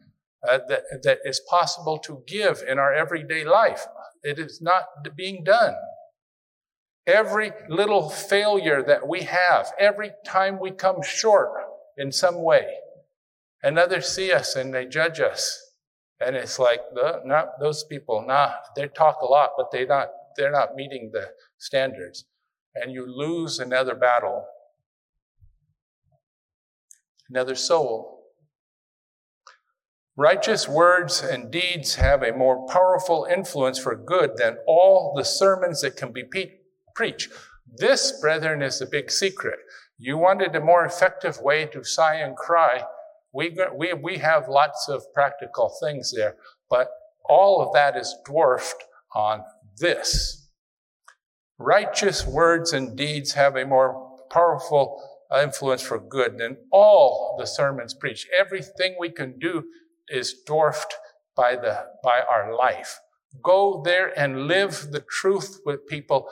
A: uh, that, that is possible to give in our everyday life. It is not being done. Every little failure that we have, every time we come short in some way, and others see us and they judge us. And it's like, those people, nah, they talk a lot, but they not, they're not meeting the standards. And you lose another battle, another soul. Righteous words and deeds have a more powerful influence for good than all the sermons that can be pe- preached. This, brethren, is the big secret. You wanted a more effective way to sigh and cry. We, we, we have lots of practical things there, but all of that is dwarfed on this. Righteous words and deeds have a more powerful influence for good than all the sermons preached. Everything we can do is dwarfed by the by our life. Go there and live the truth with people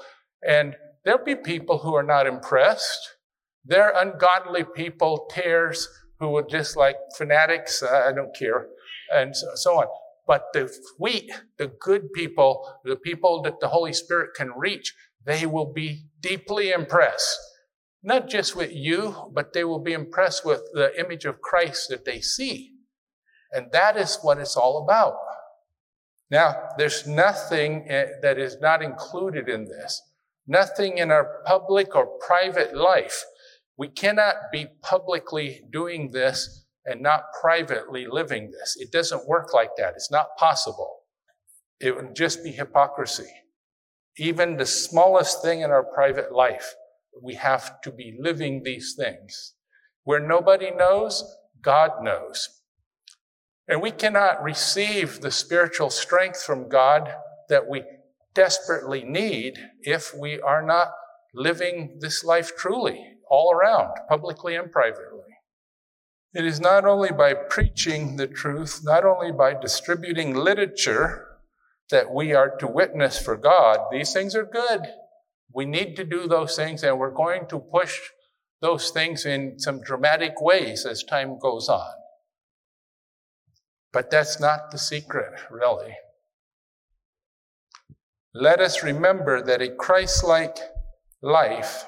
A: and there'll be people who are not impressed. There are ungodly people, tares, who would just like fanatics, uh, I don't care, and so, so on. But the wheat, the good people, the people that the Holy Spirit can reach, they will be deeply impressed. Not just with you, but they will be impressed with the image of Christ that they see. And that is what it's all about. Now, there's nothing eh, that is not included in this. Nothing in our public or private life. We cannot be publicly doing this and not privately living this. It doesn't work like that. It's not possible. It would just be hypocrisy. Even the smallest thing in our private life, we have to be living these things. Where nobody knows, God knows. And we cannot receive the spiritual strength from God that we desperately need if we are not living this life truly, all around, publicly and privately. It is not only by preaching the truth, not only by distributing literature that we are to witness for God. These things are good. We need to do those things, and we're going to push those things in some dramatic ways as time goes on. But that's not the secret, really. Let us remember that a Christ like life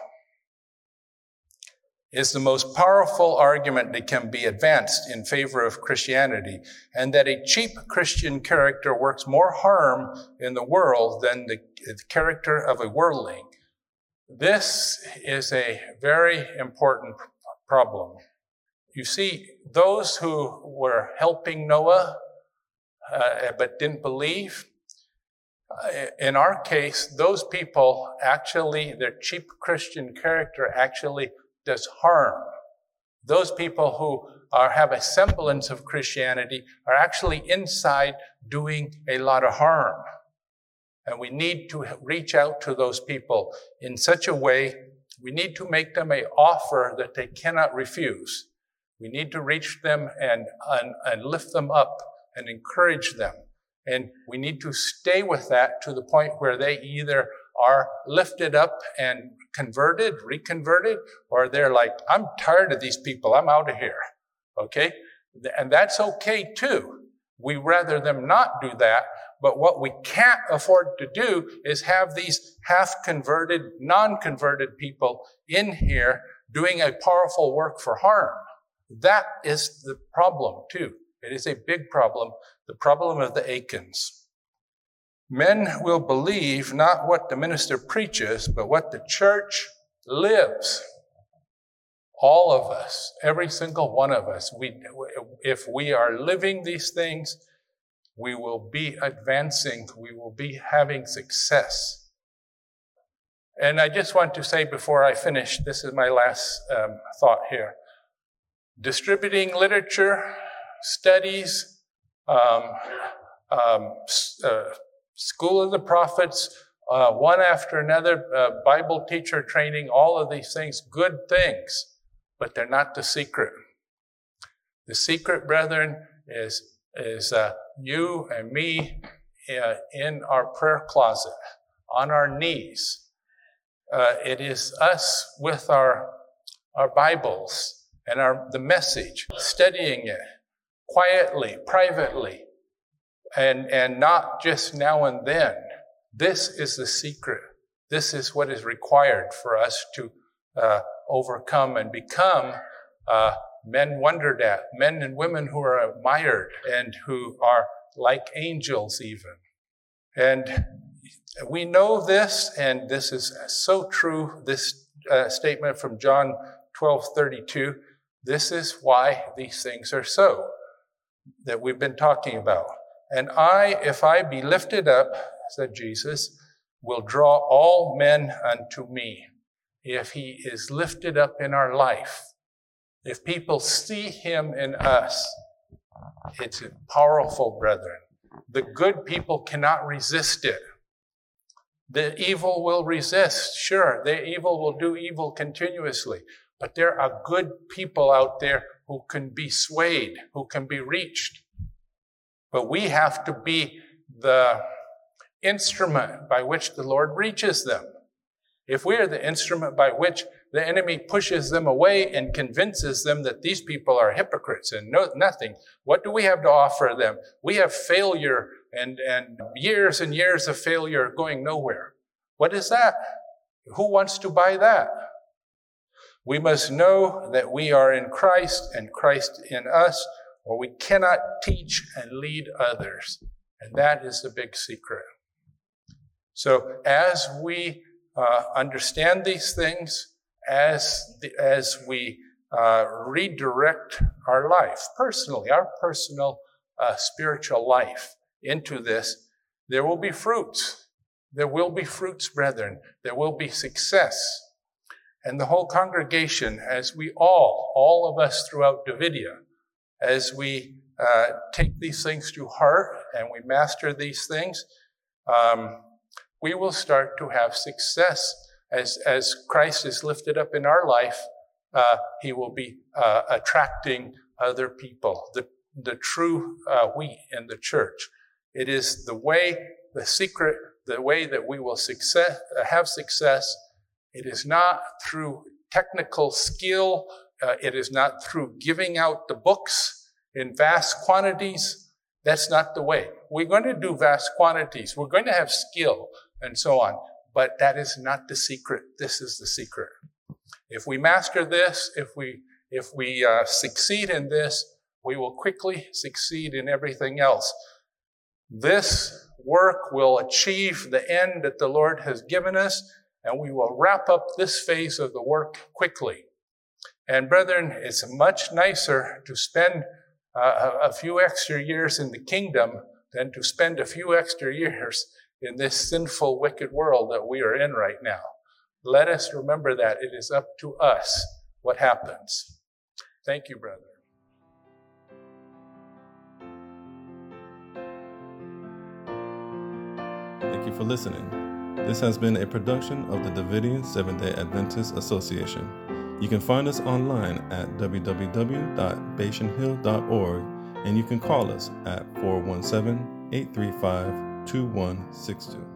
A: is the most powerful argument that can be advanced in favor of Christianity, and that a cheap Christian character works more harm in the world than the, character of a worldling. This is a very important problem. You see, those who were helping Noah uh, but didn't believe, uh, in our case, those people actually, their cheap Christian character actually does harm. Those people who are, have a semblance of Christianity are actually inside doing a lot of harm. And we need to reach out to those people in such a way, we need to make them an offer that they cannot refuse. We need to reach them and, and, and lift them up and encourage them. And we need to stay with that to the point where they either are lifted up and converted, reconverted, or they're like, I'm tired of these people, I'm out of here. Okay? And that's okay too. We rather them not do that, but what we can't afford to do is have these half converted, non converted people in here doing a powerful work for harm. That is the problem too. It is a big problem, the problem of the Achans. Men will believe not what the minister preaches, but what the church lives. All of us, every single one of us, we, if we are living these things, we will be advancing, we will be having success. And I just want to say before I finish, this is my last um, thought here. Distributing literature, studies, um, um, uh, School of the Prophets, uh, one after another, uh, Bible teacher training, all of these things, good things, but they're not the secret. The secret, brethren, is, is uh, you and me uh, in our prayer closet, on our knees. Uh, it is us with our, our Bibles and our, the message, studying it quietly, privately, and, and not just now and then. This is the secret. This is what is required for us to uh, overcome and become uh, men wondered at, men and women who are admired and who are like angels, even. And we know this, and this is so true, this uh, statement from John 12 32. This is why these things are so that we've been talking about. And I, if I be lifted up, said Jesus, will draw all men unto me. If he is lifted up in our life, if people see him in us, it's powerful, brethren. The good people cannot resist it. The evil will resist, sure, the evil will do evil continuously, but there are good people out there who can be swayed, who can be reached. But we have to be the instrument by which the Lord reaches them. if we are the instrument by which the enemy pushes them away and convinces them that these people are hypocrites and no, nothing, what do we have to offer them? We have failure and, and years and years of failure going nowhere. What is that? Who wants to buy that? We must know that we are in Christ and Christ in us, or we cannot teach and lead others. And that is the big secret. So as we uh, understand these things, as, the, as we uh, redirect our life personally, our personal uh, spiritual life into this, there will be fruits. There will be fruits, brethren. There will be success. And the whole congregation, as we all, all of us throughout Davidia, as we uh, take these things to heart and we master these things, um, we will start to have success as, as Christ is lifted up in our life. Uh, he will be uh, attracting other people, the, the true uh, wheat in the church. It is the way, the secret, the way that we will success, uh, have success. It is not through technical skill. Uh, it is not through giving out the books in vast quantities. That's not the way. We're going to do vast quantities. We're going to have skill and so on. But that is not the secret. This is the secret. If we master this, if we if we uh, succeed in this, we will quickly succeed in everything else. This work will achieve the end that the Lord has given us, and we will wrap up this phase of the work quickly. And brethren, it's much nicer to spend uh, a few extra years in the kingdom than to spend a few extra years in this sinful, wicked world that we are in right now. Let us remember that it is up to us what happens. Thank you, brother.
B: Thank you for listening. This has been a production of the Davidian Seventh day Adventist Association. You can find us online at www.bashanhill.org and you can call us at 417 835 2162.